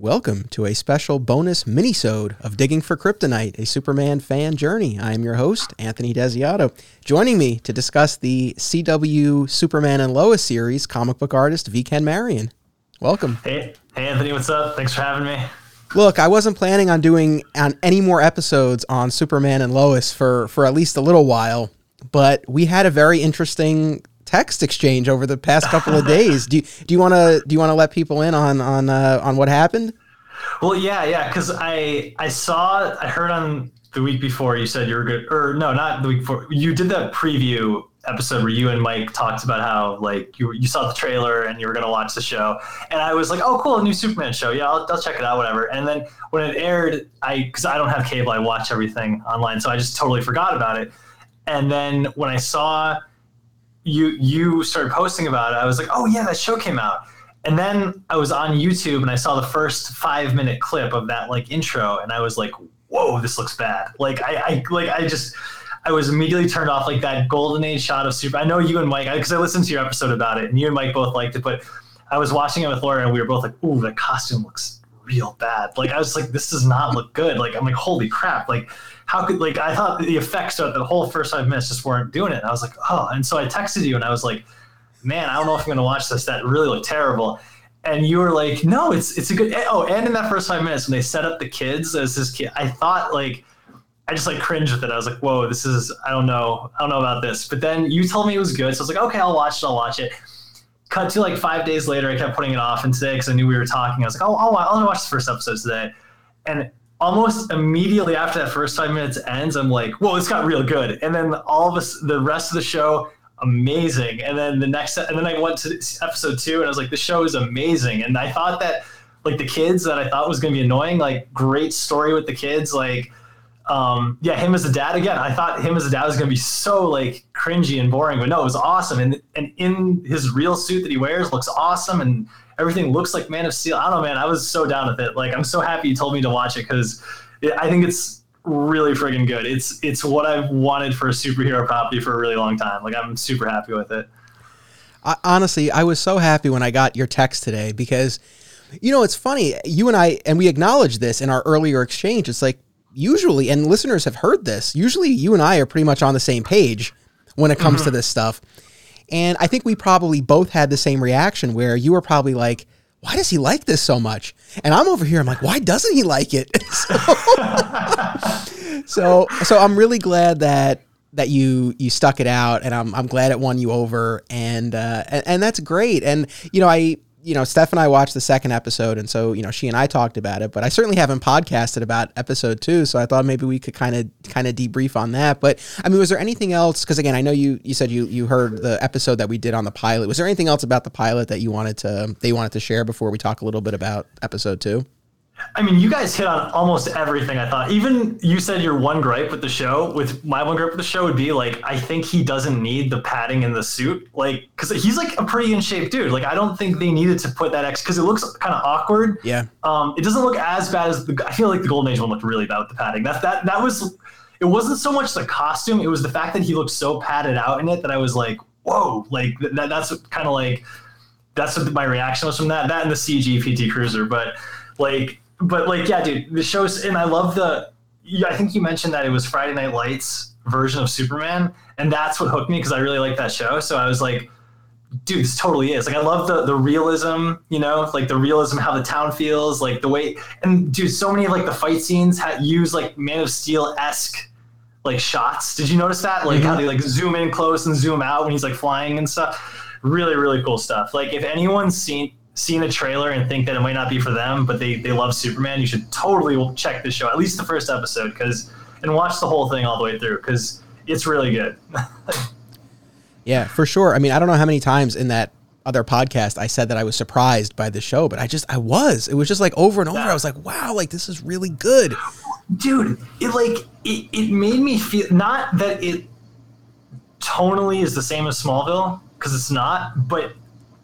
Welcome to a special bonus mini-sode of Digging for Kryptonite, a Superman fan journey. I am your host, Anthony Desiato. Joining me to discuss the CW Superman and Lois series, comic book artist V. Ken Marion. Welcome. Hey, hey Anthony, what's up? Thanks for having me. Look, I wasn't planning on doing on any more episodes on Superman and Lois for for at least a little while, but we had a very interesting text exchange over the past couple of days. Do you, do you want to do you want to let people in on on uh, on what happened? Well, yeah, yeah, because I I saw I heard on the week before you said you were good, or no, not the week before. You did that preview episode where you and Mike talked about how like you you saw the trailer and you were gonna watch the show, and I was like, oh, cool, a new Superman show. Yeah, I'll, I'll check it out, whatever. And then when it aired, I because I don't have cable, I watch everything online, so I just totally forgot about it. And then when I saw you you started posting about it, I was like, oh yeah, that show came out. And then I was on YouTube and I saw the first five minute clip of that like intro, and I was like, whoa, this looks bad. Like I, I like I just I was immediately turned off like that golden age shot of super. I know you and Mike because I, listened to your episode about it, and you and Mike both liked it, but I was watching it with Laura, and we were both like, ooh, the costume looks real bad. Like I was like, this does not look good. Like I'm like, holy crap. Like how could like I thought the effects of the whole first five minutes just weren't doing it. And I was like, oh, and so I texted you and I was like, man, I don't know if I'm gonna watch this. That really looked terrible. And you were like, no, it's it's a good. Oh, and in that first five minutes when they set up the kids as this kid, I thought like. I just like cringed with it. I was like, "Whoa, this is I don't know, I don't know about this." But then you told me it was good, so I was like, "Okay, I'll watch it. I'll watch it." Cut to like five days later, I kept putting it off, and today because I knew we were talking, I was like, "Oh, I'll, I'll watch the first episode today." And almost immediately after that first five minutes ends, I'm like, whoa, this got real good. And then all of us, the rest of the show, amazing. And then the next, and then I went to episode two and I was like, the show is amazing. And I thought that like the kids that I thought was going to be annoying, like great story with the kids, like, um, yeah, him as a dad again. I thought him as a dad was going to be so like cringy and boring, but no, it was awesome. And and in his real suit that he wears looks awesome, and everything looks like Man of Steel. I don't know, man. I was so down with it. Like, I'm so happy you told me to watch it because I think it's really friggin' good. It's it's what I've wanted for a superhero property for a really long time. Like, I'm super happy with it. I, honestly, I was so happy when I got your text today because, you know, it's funny. You and I, and we acknowledged this in our earlier exchange. It's like usually, and listeners have heard this. Usually, you and I are pretty much on the same page when it comes mm-hmm. to this stuff. And I think we probably both had the same reaction where you were probably like, why does he like this so much? And I'm over here, I'm like, why doesn't he like it? so, so, so I'm really glad that that you you stuck it out and I'm I'm glad it won you over and uh and, and that's great. And you know, I you know, Steph and I watched the second episode, and so you know, she and I talked about it. But I certainly haven't podcasted about episode two, so I thought maybe we could kind of kind of debrief on that. But I mean, was there anything else? Because again, I know you you said you you heard the episode that we did on the pilot. Was there anything else about the pilot that you wanted to they wanted to share before we talk a little bit about episode two? I mean, you guys hit on almost everything I thought. Even you said your one gripe with the show, with my one gripe with the show would be like, I think he doesn't need the padding in the suit. Like, because he's like a pretty in shape dude. Like, I don't think they needed to put that X because it looks kind of awkward. Yeah. Um, it doesn't look as bad as the, I feel like the Golden Age one looked really bad with the padding. That, that, that was, it wasn't so much the costume, it was the fact that he looked so padded out in it that I was like, whoa, like that, that's kind of like, that's what my reaction was from that. That and the CG PT Cruiser. But like, but like, yeah, dude, the show's and I love the. I think you mentioned that it was Friday Night Lights version of Superman, and that's what hooked me because I really like that show. So I was like, dude, this totally is. Like, I love the the realism, you know, like the realism, how the town feels, like the way, and dude, so many of like the fight scenes had use like Man of Steel esque like shots. Did you notice that? Like mm-hmm. how they like zoom in close and zoom out when he's like flying and stuff. Really, really cool stuff. Like if anyone's seen seen a trailer and think that it might not be for them, but they, they love Superman, you should totally check the show, at least the first episode, because and watch the whole thing all the way through because it's really good. yeah, for sure. I mean, I don't know how many times in that other podcast I said that I was surprised by the show, but I just I was. It was just like over and over. I was like, wow, like this is really good. Dude, it like it, it made me feel not that it tonally is the same as Smallville, because it's not, but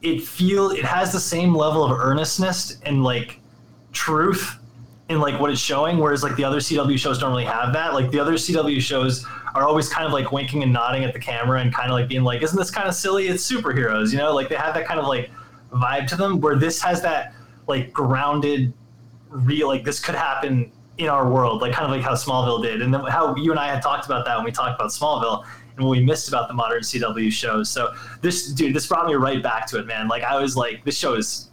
it feel it has the same level of earnestness and like truth in like what it's showing whereas like the other cw shows don't really have that. Like the other cw shows are always kind of like winking and nodding at the camera and kind of like being like isn't this kind of silly? It's superheroes you know? Like they have that kind of like vibe to them where this has that like grounded real like this could happen in our world, like kind of like how Smallville did, and then how you and I had talked about that when we talked about Smallville and what we missed about the modern CW shows. So this dude, this brought me right back to it, man. Like I was like, this show is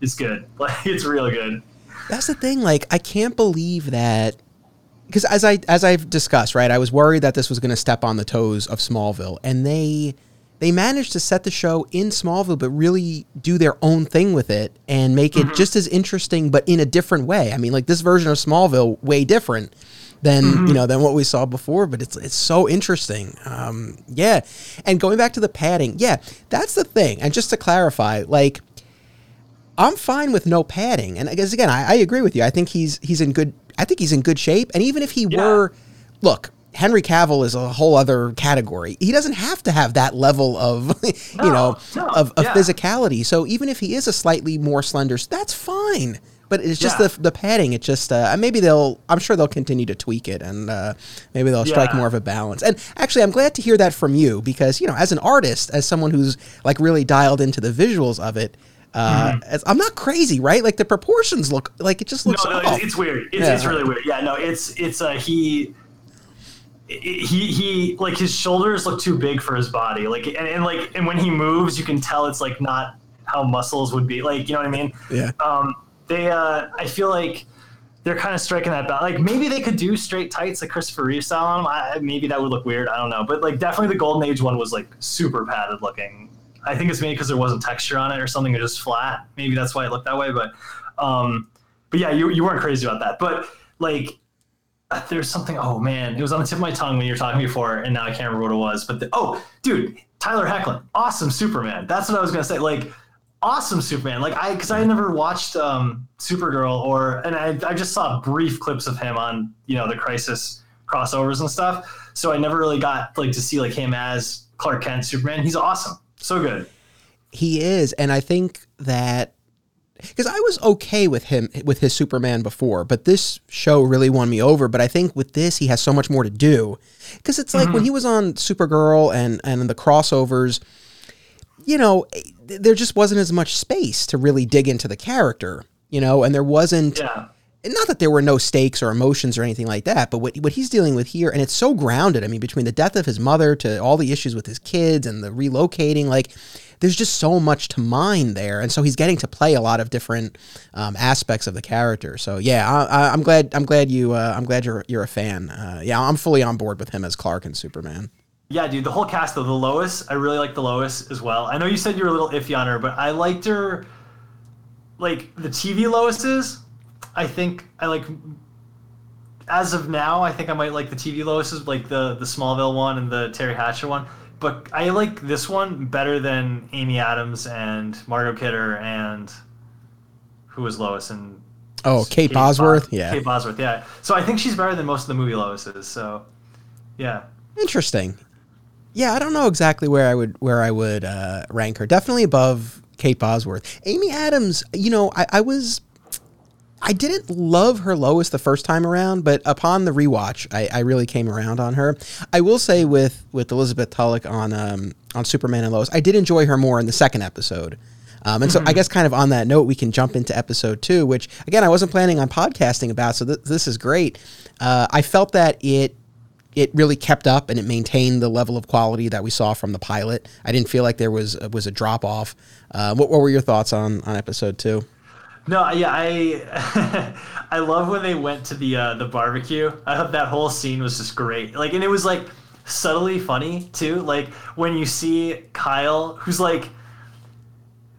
is good. Like it's real good. That's the thing. Like I can't believe that because as I as I've discussed, right, I was worried that this was going to step on the toes of Smallville, and they they managed to set the show in Smallville, but really do their own thing with it and make it mm-hmm. just as interesting, but in a different way. I mean, like this version of Smallville, way different than mm-hmm. you know than what we saw before. But it's it's so interesting. Um, yeah, and going back to the padding, yeah, that's the thing. And just to clarify, like. I'm fine with no padding, and I guess again, I, I agree with you. I think he's he's in good. I think he's in good shape, and even if he yeah. were, look, Henry Cavill is a whole other category. He doesn't have to have that level of, you no, know, no, of, of yeah. physicality. So even if he is a slightly more slender, that's fine. But it's just yeah. the, the padding. It just uh, maybe they'll. I'm sure they'll continue to tweak it, and uh, maybe they'll strike yeah. more of a balance. And actually, I'm glad to hear that from you because you know, as an artist, as someone who's like really dialed into the visuals of it, uh, mm-hmm. I'm not crazy, right? Like the proportions look like it just looks. No, no, it's, it's, weird. It's, yeah. it's really weird. Yeah, no, it's it's uh, he he he like his shoulders look too big for his body like and, and, like and when he moves you can tell it's like not how muscles would be like you know what i mean yeah um they uh i feel like they're kind of striking that balance like maybe they could do straight tights like christopher reeve style on them I, maybe that would look weird i don't know but like definitely the golden age one was like super padded looking i think it's maybe because there wasn't texture on it or something or just flat maybe that's why it looked that way but um but yeah you, you weren't crazy about that but like there's something. Oh man, it was on the tip of my tongue when you were talking before, and now I can't remember what it was. But the, oh, dude, Tyler Hoechlin, awesome Superman. That's what I was gonna say. Like, awesome Superman. Like I, because I never watched um, Supergirl, or and I, I just saw brief clips of him on you know the Crisis crossovers and stuff. So I never really got like to see like him as Clark Kent Superman. He's awesome, so good. He is, and I think that because I was okay with him with his Superman before, but this show really won me over. But I think with this, he has so much more to do because it's like mm-hmm. when he was on Supergirl and and the crossovers, you know, there just wasn't as much space to really dig into the character, you know, and there wasn't. Yeah. Not that there were no stakes or emotions or anything like that, but what, what he's dealing with here, and it's so grounded. I mean, between the death of his mother to all the issues with his kids and the relocating, like there's just so much to mine there, and so he's getting to play a lot of different um, aspects of the character. So yeah, I, am glad I'm glad you uh, I'm glad you're you're a fan. Uh, yeah, I'm fully on board with him as Clark and Superman. Yeah, dude, the whole cast though, the Lois, I really like the Lois as well. I know you said you're a little iffy on her, but I liked her. Like the TV Lois's, I think I like. As of now, I think I might like the TV Lois's, like the the Smallville one and the Teri Hatcher one but I like this one better than Amy Adams and Margot Kidder and who was Lois and oh Kate, Kate Bosworth, yeah, Kate Bosworth, yeah. So I think she's better than most of the movie Loises. So yeah, interesting. Yeah, I don't know exactly where I would where I would uh, rank her. Definitely above Kate Bosworth. Amy Adams, you know, I, I was I didn't love her Lois the first time around, but upon the rewatch, I, I really came around on her. I will say with with Elizabeth Tulloch on um, on Superman and Lois, I did enjoy her more in the second episode. Um, and so mm-hmm. I guess kind of on that note, we can jump into episode two, which again I wasn't planning on podcasting about, so th- this is great. Uh, I felt that it it really kept up and it maintained the level of quality that we saw from the pilot. I didn't feel like there was was a drop off. Uh, what, what were your thoughts on on episode two? No, yeah, I I love when they went to the uh, the barbecue. I thought that whole scene was just great. Like, and it was like subtly funny too. Like when you see Kyle, who's like,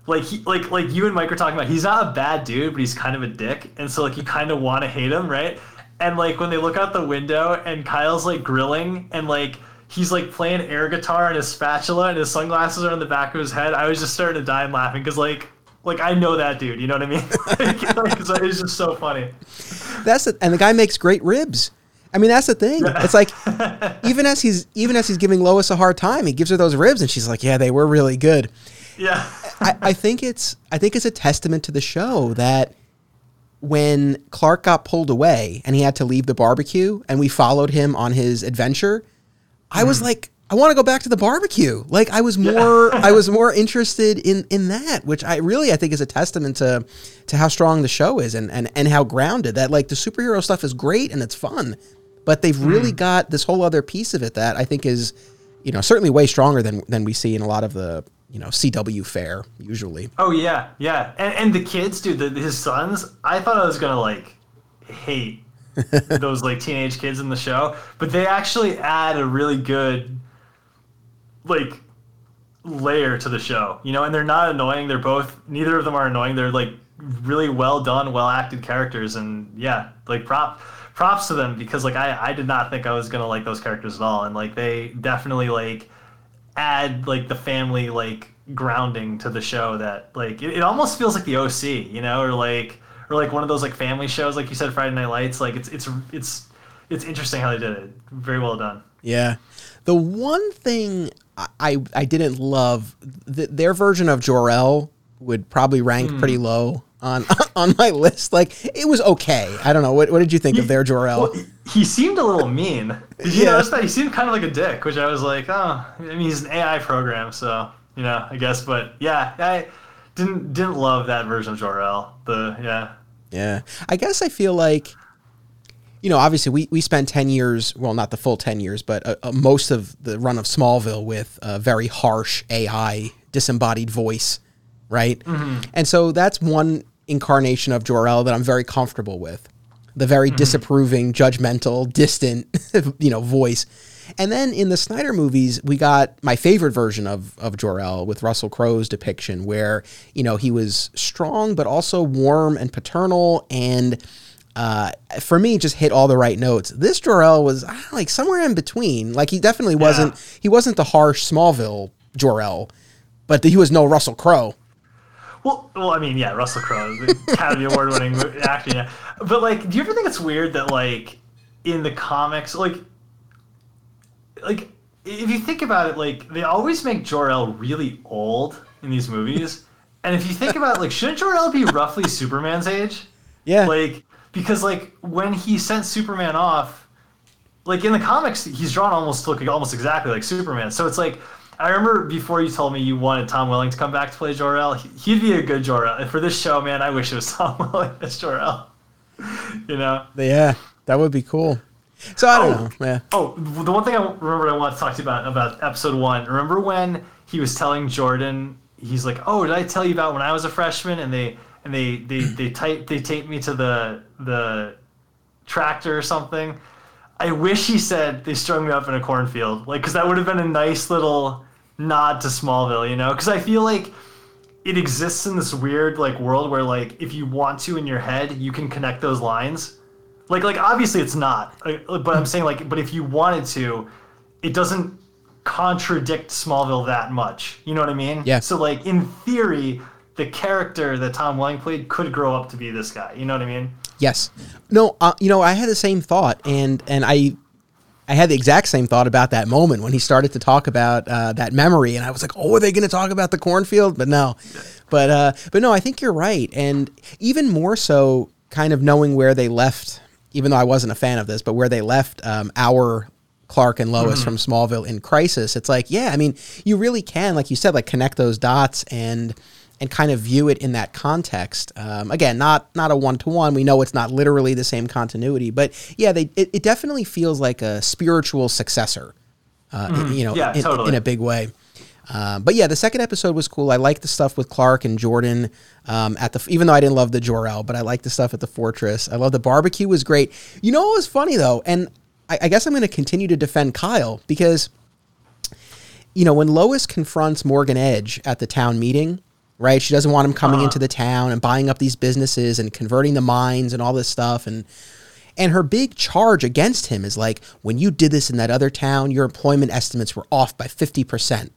like he, like like you and Mike were talking about. He's not a bad dude, but he's kind of a dick, and so like you kind of want to hate him, right? And like when they look out the window and Kyle's like grilling and like he's like playing air guitar and his spatula and his sunglasses are on the back of his head. I was just starting to die and laughing because like like I know that dude. You know what I mean? it's just so funny. That's it. And the guy makes great ribs. I mean, that's the thing. It's like even as he's even as he's giving Lois a hard time, he gives her those ribs, and she's like, "Yeah, they were really good." Yeah. I, I think it's I think it's a testament to the show that when Clark got pulled away and he had to leave the barbecue, and we followed him on his adventure, I was mm-hmm. like, I want to go back to the barbecue. Like I was more I was more interested in in that, which I really I think is a testament to to how strong the show is and and and how grounded that like the superhero stuff is great and it's fun, but they've really got this whole other piece of it that I think is you know certainly way stronger than than we see in a lot of the you know CW fare usually. Oh yeah, yeah, and and the kids, dude, the, his sons. I thought I was gonna like hate those like teenage kids in the show, but they actually add a really good like layer to the show, you know, and they're not annoying. They're both neither of them are annoying. They're like really well done, well acted characters, and yeah, like prop props to them because like I I did not think I was gonna like those characters at all, and like they definitely like add like the family like grounding to the show that like it, it almost feels like the OC, you know, or like or like one of those like family shows, like you said, Friday Night Lights. Like it's it's it's it's interesting how they did it. Very well done. Yeah. The one thing I I didn't love th- their version of Jor-El would probably rank Hmm. pretty low on on my list. Like it was okay. I don't know. What what did you think of their Jor-El? Well, he seemed a little mean. Did you Yeah. notice that? He seemed kind of like a dick, which I was like, oh, I mean, he's an AI program, so you know, I guess. But yeah, I didn't didn't love that version of Jor-El. The yeah, Yeah. I guess I feel like, you know, obviously we, we spent 10 years, well, not the full 10 years, but uh, uh, most of the run of Smallville with a very harsh AI, disembodied voice, right? Mm-hmm. And so that's one incarnation of Jor-El that I'm very comfortable with. The very mm-hmm. disapproving, judgmental, distant, you know, voice. And then in the Snyder movies, we got my favorite version of of Jor-El with Russell Crowe's depiction, where you know he was strong but also warm and paternal, and uh, for me, just hit all the right notes. This Jor-El was know, like somewhere in between. Like he definitely wasn't he wasn't the harsh Smallville Jor-El, but he was no Russell Crowe. Well, well, I mean, yeah, Russell Crowe, the Academy Award-winning actor. Yeah, but like, do you ever think it's weird that like in the comics, like, like if you think about it, like they always make Jor-El really old in these movies, and if you think about it, like, shouldn't Jor-El be roughly Superman's age? Yeah, Like, because like when he sent Superman off, like in the comics, he's drawn almost to look almost exactly like Superman. So it's like I remember before you told me you wanted Tom Welling to come back to play Jor El. he- He'd be a good Jor El. For this show, man, I wish it was Tom Welling as Jor El. You know. yeah, that would be cool. So I don't Oh. know. Yeah, Oh, the one thing I remember I want to talk to you about about episode one. Remember when he was telling Jordan, he's like, "Oh, did I tell you about when I was a freshman?" And they and they they they type they taped me to the the tractor or something. I wish he said they strung me up in a cornfield, like because that would have been a nice little nod to Smallville, you know? Because I feel like it exists in this weird like world where like if you want to in your head, you can connect those lines. Like like obviously it's not, uh, but I'm saying like but if you wanted to, it doesn't contradict Smallville that much. You know what I mean? Yeah. So like in theory, the character that Tom Welling played could grow up to be this guy. You know what I mean? Yes. No, uh, you know, I had the same thought, and and I, I had the exact same thought about that moment when he started to talk about uh, that memory, and I was like, oh, are they going to talk about the cornfield? But no, but uh, but no, I think you're right, and even more so, kind of knowing where they left, even though I wasn't a fan of this, but where they left um, our Clark and Lois from Smallville in Crisis, it's like, yeah, I mean, you really can, like you said, like connect those dots and and kind of view it in that context. Um, again, not not a one to one. We know it's not literally the same continuity, but yeah, they it, it definitely feels like a spiritual successor. Uh, You know, Yeah, in, totally. in a big way. Um, but yeah, the second episode was cool. I like the stuff with Clark and Jordan um, at the. Even though I didn't love the Jor El, but I like the stuff at the fortress. I love the barbecue was great. You know what was funny though, and I, I guess I'm going to continue to defend Kyle because you know, when Lois confronts Morgan Edge at the town meeting, right? She doesn't want him coming uh-huh. into the town and buying up these businesses and converting the mines and all this stuff and and her big charge against him is like, when you did this in that other town, your employment estimates were off by 50%.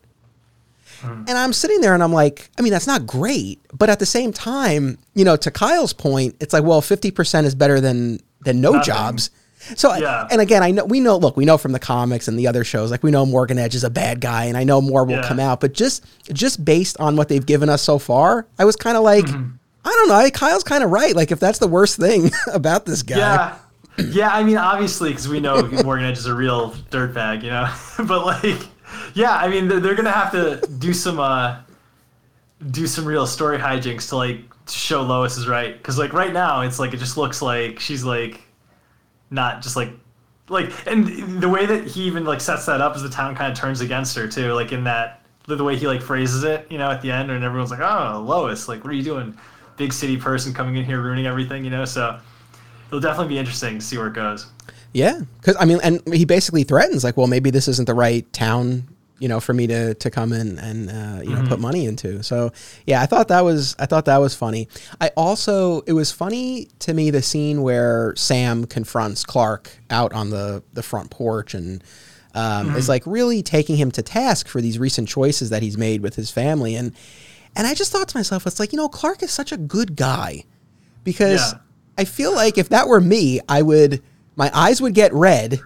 Hmm. And I'm sitting there and I'm like, I mean, that's not great, but at the same time, you know, to Kyle's point, it's like, well, 50% is better than than no Nothing. jobs. So, Yeah. and again, I know we know. Look, we know from the comics and the other shows, like we know Morgan Edge is a bad guy, and I know more will Yeah. come out. But just just based on what they've given us so far, I was kind of like, Mm-hmm. I don't know. Kyle's kind of right. Like if that's the worst thing about this guy, Yeah. Yeah, I mean, obviously, because we know Morgan Edge is a real dirtbag, you know. but like, yeah, I mean they're, they're gonna have to do some uh, do some real story hijinks to like show Lois is right because like right now it's like it just looks like she's like not just like like and the way that he even like sets that up is the town kind of turns against her too like in that the way he like phrases it you know at the end and everyone's like oh Lois like what are you doing? Big city person coming in here ruining everything you know so it'll definitely be interesting to see where it goes. Yeah because I mean and he basically threatens like well maybe this isn't the right town you know, for me to to come in and uh, you know mm-hmm. put money into. So yeah, I thought that was I thought that was funny. I also it was funny to me the scene where Sam confronts Clark out on the the front porch and. Um, mm-hmm. is like really taking him to task for these recent choices that he's made with his family and and I just thought to myself it's like you know Clark is such a good guy because yeah. I feel like if that were me I would my eyes would get red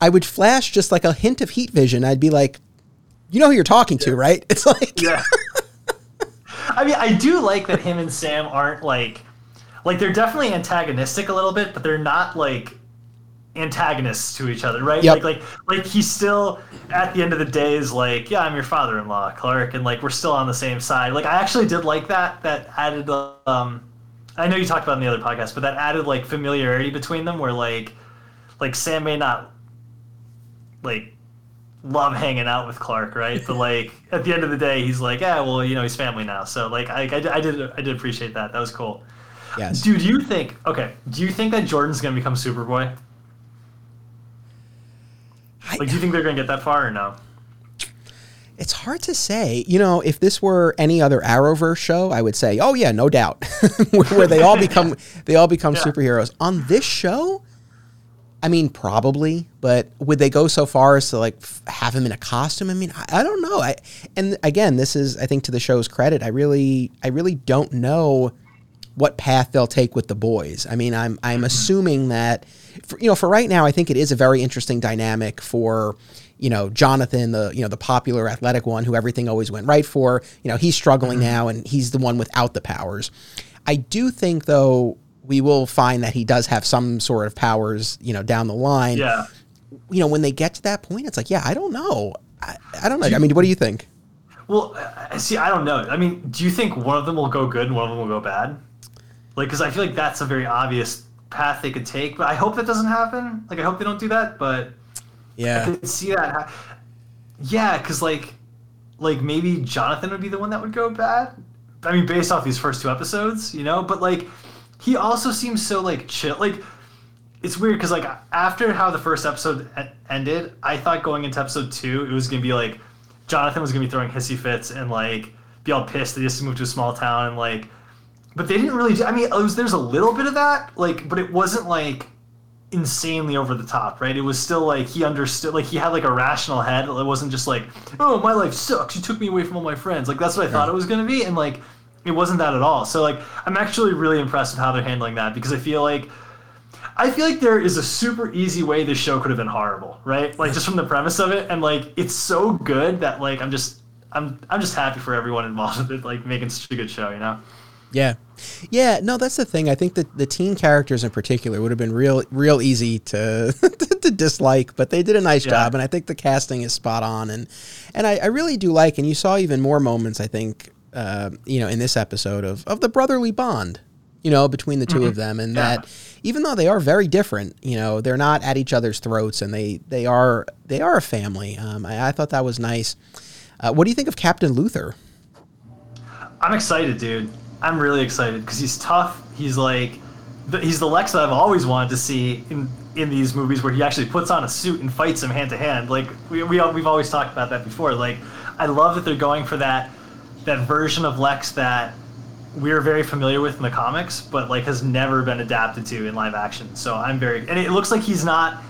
I would flash just like a hint of heat vision I'd be like you know who you're talking to, right? It's like yeah. I mean, I do like that him and Sam aren't like like they're definitely antagonistic a little bit, but they're not like antagonists to each other, right? Yep. Like like like he's still at the end of the day is like, yeah, I'm your father-in-law, Clark, and like we're still on the same side. Like I actually did like that. That added um I know you talked about in the other podcast, but that added like familiarity between them where like like Sam may not like love hanging out with Clark, right? But like at the end of the day, he's like, yeah, well, you know, he's family now. So like, I, I, I did I did appreciate that. That was cool. Yes. Do, do you think? Okay. Do you think that Jordan's gonna become Superboy? I, like, do you think they're gonna get that far or no? It's hard to say. You know, if this were any other Arrowverse show, I would say, oh yeah, no doubt, where they all become they all become yeah. superheroes. On this show, I mean, probably, but would they go so far as to like f- have him in a costume? I mean, I, I, don't know. I and again, this is I think to the show's credit. I really, I really don't know what path they'll take with the boys. I mean, I'm I'm assuming that, for, you know, for right now, I think it is a very interesting dynamic for you know Jonathan, the you know the popular athletic one who everything always went right for. You know, he's struggling mm-hmm. now, and he's the one without the powers. I do think though we will find that he does have some sort of powers, you know, down the line. Yeah. You know, when they get to that point, it's like, yeah, I don't know. I, I don't know. Do you, I mean, what do you think? Well, uh, see, I don't know. I mean, do you think one of them will go good and one of them will go bad? Like, because I feel like that's a very obvious path they could take, but I hope that doesn't happen. Like, I hope they don't do that, but yeah, I could see that. Ha- yeah, because like, like maybe Jonathan would be the one that would go bad. I mean, based off these first two episodes, you know, but like he also seems so like chill. Like it's weird because like after how the first episode ended, I thought going into episode two it was gonna be like Jonathan was gonna be throwing hissy fits and like be all pissed that he just moved to a small town and like, but they didn't really. Do, I mean, was, there's a little bit of that, like, but it wasn't like insanely over the top, right? It was still like he understood, like he had like a rational head. It wasn't just like, oh, my life sucks. You took me away from all my friends. Like that's what I yeah. thought it was gonna be, and like it wasn't that at all. So like I'm actually really impressed with how they're handling that because I feel like I feel like there is a super easy way this show could have been horrible, right? Like just from the premise of it, and like it's so good that like I'm just I'm I'm just happy for everyone involved with it, like making such a good show, you know? Yeah. Yeah, no, that's the thing. I think that the teen characters in particular would have been real real easy to to dislike, but they did a nice yeah. job and I think the casting is spot on and and I, I really do like and you saw even more moments I think uh, you know, in this episode of of the brotherly bond, you know, between the 2 mm-hmm. of them, and yeah. that even though they are very different, you know, they're not at each other's throats, and they they are they are a family. Um, I, I, thought that was nice. Uh, what do you think of Captain Luthor? I'm excited, dude. I'm really excited because he's tough. He's like, he's the Lex that I've always wanted to see in in these movies where he actually puts on a suit and fights him hand to hand. Like we, we we've always talked about that before. Like I love that they're going for that that version of Lex that we're very familiar with in the comics, but like has never been adapted to in live action. So I'm very, and it looks like he's not,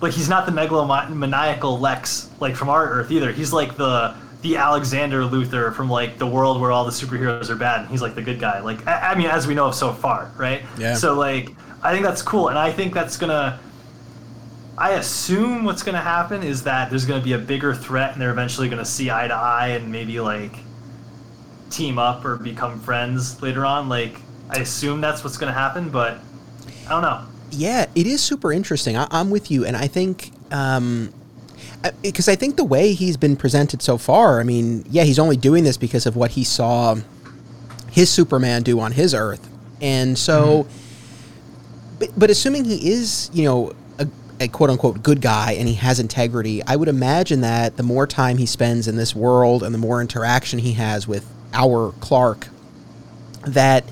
like he's not the megalomaniacal Lex like from our Earth either. He's like the the Alexander Luthor from like the world where all the superheroes are bad, and he's like the good guy. Like I, I mean, as we know of so far, right? Yeah. So like, I think that's cool, and I think that's gonna. I assume what's gonna happen is that there's gonna be a bigger threat, and they're eventually gonna see eye to eye, and maybe like team up or become friends later on. Like I assume that's what's going to happen, but I don't know. Yeah, it is super interesting. I, am with you, and I think um, because I think the way he's been presented so far, I mean, yeah, he's only doing this because of what he saw his Superman do on his Earth, and so, but, but assuming he is, you know, a, a quote unquote good guy and he has integrity, I would imagine that the more time he spends in this world and the more interaction he has with our Clark, that.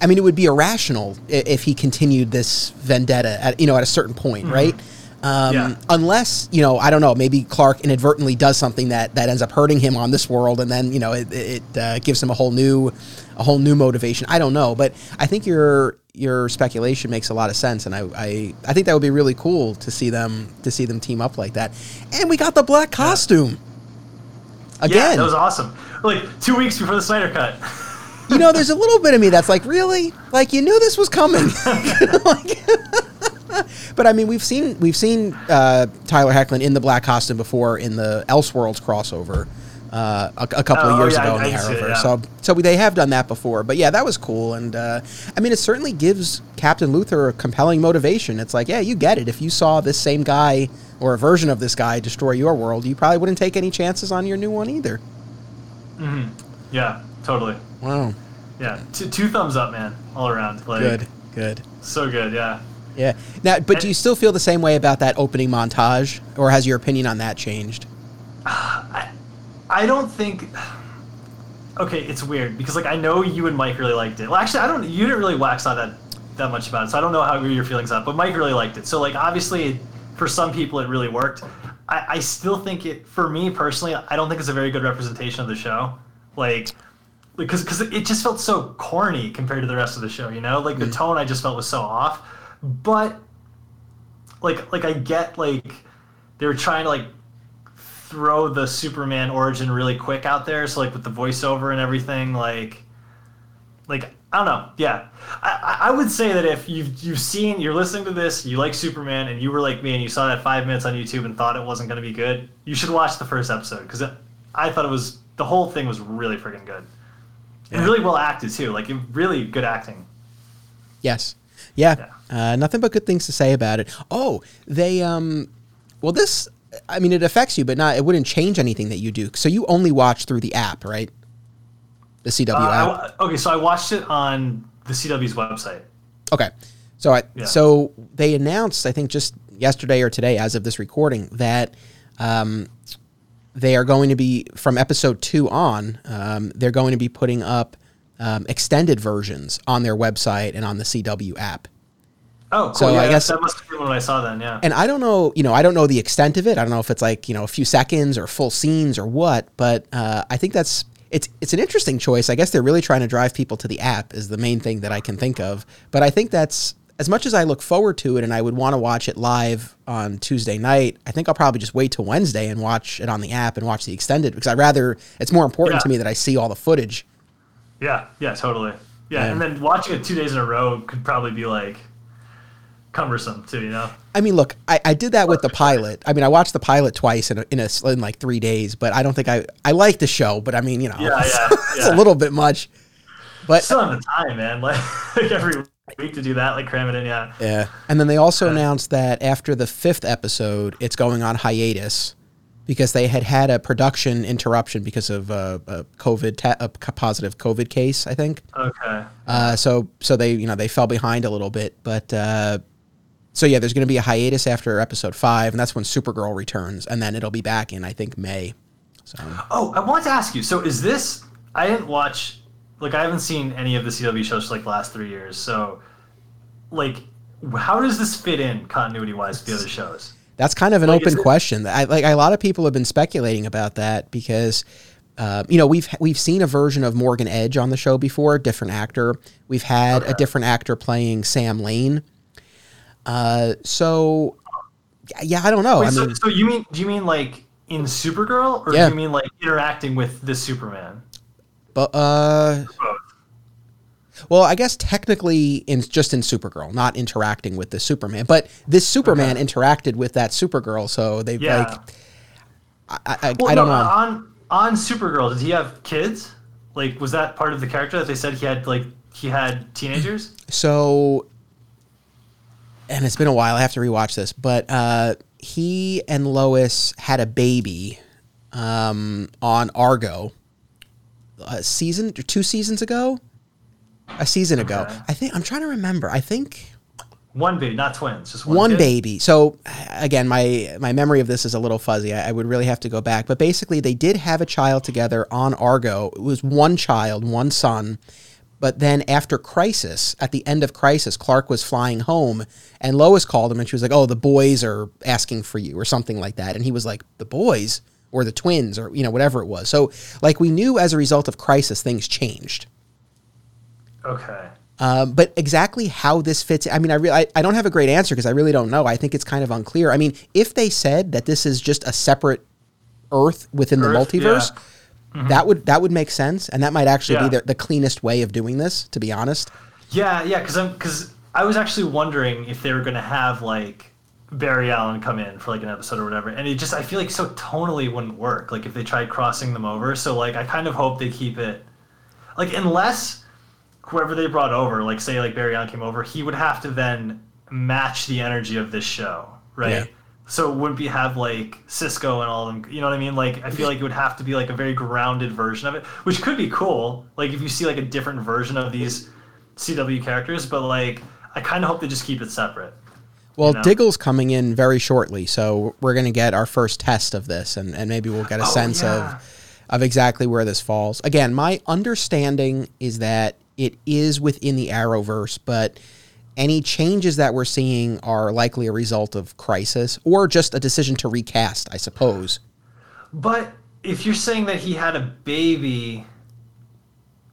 I mean, it would be irrational if he continued this vendetta at you know at a certain point, right? Um, Yeah. Unless you know, I don't know, maybe Clark inadvertently does something that that ends up hurting him on this world, and then you know it, it uh, gives him a whole new a whole new motivation. I don't know, but I think your your speculation makes a lot of sense, and I, I I think that would be really cool to see them to see them team up like that. And we got the black costume Yeah, again. Yeah, that was awesome. Like two weeks before the Snyder Cut. you know, there's a little bit of me that's like, really, like you knew this was coming. Like- but I mean, we've seen we've seen uh, Tyler Hoechlin in the black costume before in the Elseworlds crossover. Uh, a, a couple of Oh, years yeah, ago I- in the I see Arrowverse, yeah. so so they have done that before. But yeah, that was cool, and uh, I mean, it certainly gives Captain Luthor a compelling motivation. It's like, yeah, you get it. If you saw this same guy or a version of this guy destroy your world, you probably wouldn't take any chances on your new one either. Yeah, totally. Wow, Yeah, two, two thumbs up, man, all around. Like, good, good. So good, yeah. Yeah. Now, but do you still feel the same way about that opening montage, or has your opinion on that changed? I don't think. Okay, it's weird because like I know you and Mike really liked it. Well, actually, I don't. You didn't really wax on that that much about it, so I don't know how your feelings are. But Mike really liked it. So like obviously, for some people, it really worked. I, I still think it. For me personally, I don't think it's a very good representation of the show. Like. Because, because it just felt so corny compared to the rest of the show, you know. Like the mm-hmm. tone, I just felt was so off. But, like, like I get like they were trying to like throw the Superman origin really quick out there. So like with the voiceover and everything, like, like I don't know. Yeah, I, I would say that if you've you've seen, you're listening to this, you like Superman, and you were like me, and you saw that five minutes on YouTube and thought it wasn't going to be good, you should watch the first episode because I thought it was the whole thing was really freaking good and really well acted too. Like really good acting. Yes. Yeah. Yeah. Uh, nothing but good things to say about it. Oh, they um, well, this. I mean, it affects you, but not. It wouldn't change anything that you do. So you only watch through the app, right? The CW Uh, app. wa- okay, so I watched it on the CW's website. Okay. So I Yeah. so they announced, I think just yesterday or today, as of this recording, that um, they are going to be from episode two on. Um, they're going to be putting up um, extended versions on their website and on the CW app. Oh, cool. So yeah, I guess- that must have been what I saw then. Yeah. And I don't know, you know, I don't know the extent of it. I don't know if it's like you know a few seconds or full scenes or what. But uh, I think that's it's it's an interesting choice. I guess they're really trying to drive people to the app is the main thing that I can think of. But I think that's as much as I look forward to it and I would want to watch it live on Tuesday night. I think I'll probably just wait till Wednesday and watch it on the app and watch the extended because I rather it's more important Yeah. to me that I see all the footage. Yeah, yeah, totally. Yeah, Yeah. and then watching it two days in a row could probably be like cumbersome too, you know? I mean, look, I, I did that with the pilot. I mean, I watched the pilot twice in a, in, a, in like three days, but I don't think I I like the show. But I mean, you know, Yeah, yeah, it's yeah. a little bit much. But Still have the time, man. Like, like every week to do that, like cram it in. Yeah. yeah, and then they also announced that after the fifth episode, it's going on hiatus because they had had a production interruption because of uh, a COVID a positive COVID case, I think. Okay. Uh, so so they you know they fell behind a little bit, but uh, so yeah, there's going to be a hiatus after episode five, and that's when Supergirl returns, and then it'll be back in I think May. So Oh, I want to ask you. So, is this? I didn't watch. Like, I haven't seen any of the CW shows for like the last three years. So, like, how does this fit in continuity wise with the other shows? that's kind of an Like, open question. I, like a lot of people have been speculating about that because. Uh, you know, we've we've seen a version of Morgan Edge on the show before, different actor. We've had a different actor playing Sam Lane. Uh, so, yeah, I don't know. Wait, I so, mean, so you mean do you mean like in Supergirl, or Yeah. do you mean like interacting with the Superman? but uh, Well, I guess technically in just in Supergirl, not interacting with the Superman, but this Superman Okay. interacted with that Supergirl, so they Yeah. like I, I, Well, I don't no, know. On on Supergirl, did he have kids? Like, was that part of the character that they said he had? Like, he had teenagers. so, and it's been a while. I have to rewatch this, but uh, he and Lois had a baby um, on Argo a season or two seasons ago. A season ago, Okay. I think. I'm trying to remember. I think One baby, not twins, just one, one baby. So again, my my memory of this is a little fuzzy. I, I would really have to go back. But basically, they did have a child together on Argo. It was one child, one son. But then after Crisis, at the end of Crisis, Clark was flying home, and Lois called him, and she was like, "Oh, the boys are asking for you," or something like that. And he was like, "The boys." Or the twins, or you know, whatever it was. So, like, we knew as a result of Crisis, things changed. Okay. Um, but exactly how this fits, I mean, I, re- I, I don't have a great answer because I really don't know. I think it's kind of unclear. I mean, if they said that this is just a separate Earth within the Earth, multiverse, that would that would make sense, and that might actually Yeah. be the, the cleanest way of doing this. To be honest, Yeah, yeah, because I'm because I was actually wondering if they were gonna have like Barry Allen come in for like an episode or whatever, and it just I feel like so tonally wouldn't work. Like if they tried crossing them over, so like I kind of hope they keep it like unless whoever they brought over, like say like Barry Allen came over, he would have to then match the energy of this show, right? Yeah. So it wouldn't be have like Cisco and all of them. You know what I mean? Like I feel like it would have to be like a very grounded version of it, which could be cool. Like if you see like a different version of these CW characters, but like I kind of hope they just keep it separate. well, know? Diggle's coming in very shortly, so we're going to get our first test of this, and, and maybe we'll get a Oh, sense yeah. of of exactly where this falls. Again, my understanding is that it is within the Arrowverse, but any changes that we're seeing are likely a result of crisis or just a decision to recast, I suppose. But if you're saying that he had a baby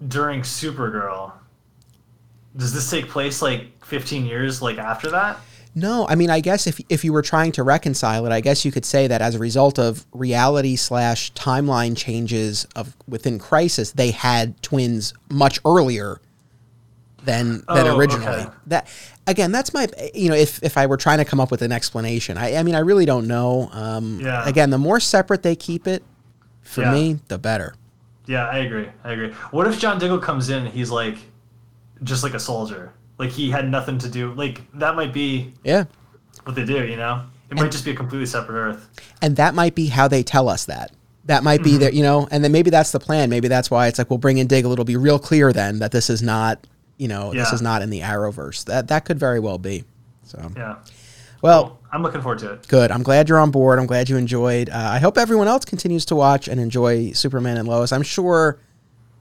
during Supergirl, does this take place like 15 years like after that? No, I mean, I guess if if you were trying to reconcile it, I guess you could say that as a result of reality slash timeline changes of within Crisis, they had twins much earlier than than Oh, originally. okay. That again, that's my you know, if if I were trying to come up with an explanation, I I mean, I really don't know. Um, Yeah. Again, the more separate they keep it, for Yeah. me, the better. Yeah, I agree. I agree. What if John Diggle comes in he's like just like a soldier? Like he had nothing to do. Like that might be Yeah. what they do, you know? It might just be a completely separate Earth. and that might be how they tell us that. That might Mm-hmm. be that you know, and then maybe that's the plan. Maybe that's why it's like we'll bring in Diggle. It'll be real clear then that this is not, you know, this is not in the Arrowverse. That that could very well be. So Yeah. well, I'm looking forward to it. good. I'm glad you're on board. I'm glad you enjoyed. Uh, I hope everyone else continues to watch and enjoy Superman and Lois. I'm sure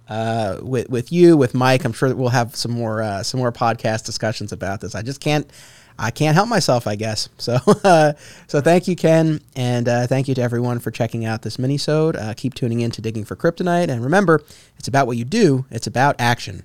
uh, with with you, with Mike, I'm sure that we'll have some more uh, some more podcast discussions about this. I just can't. I can't help myself, I guess. So, uh, so thank you, Ken, and uh, thank you to everyone for checking out this minisode. Uh, keep tuning in to Digging for Kryptonite, and remember, it's about what you do. It's about action.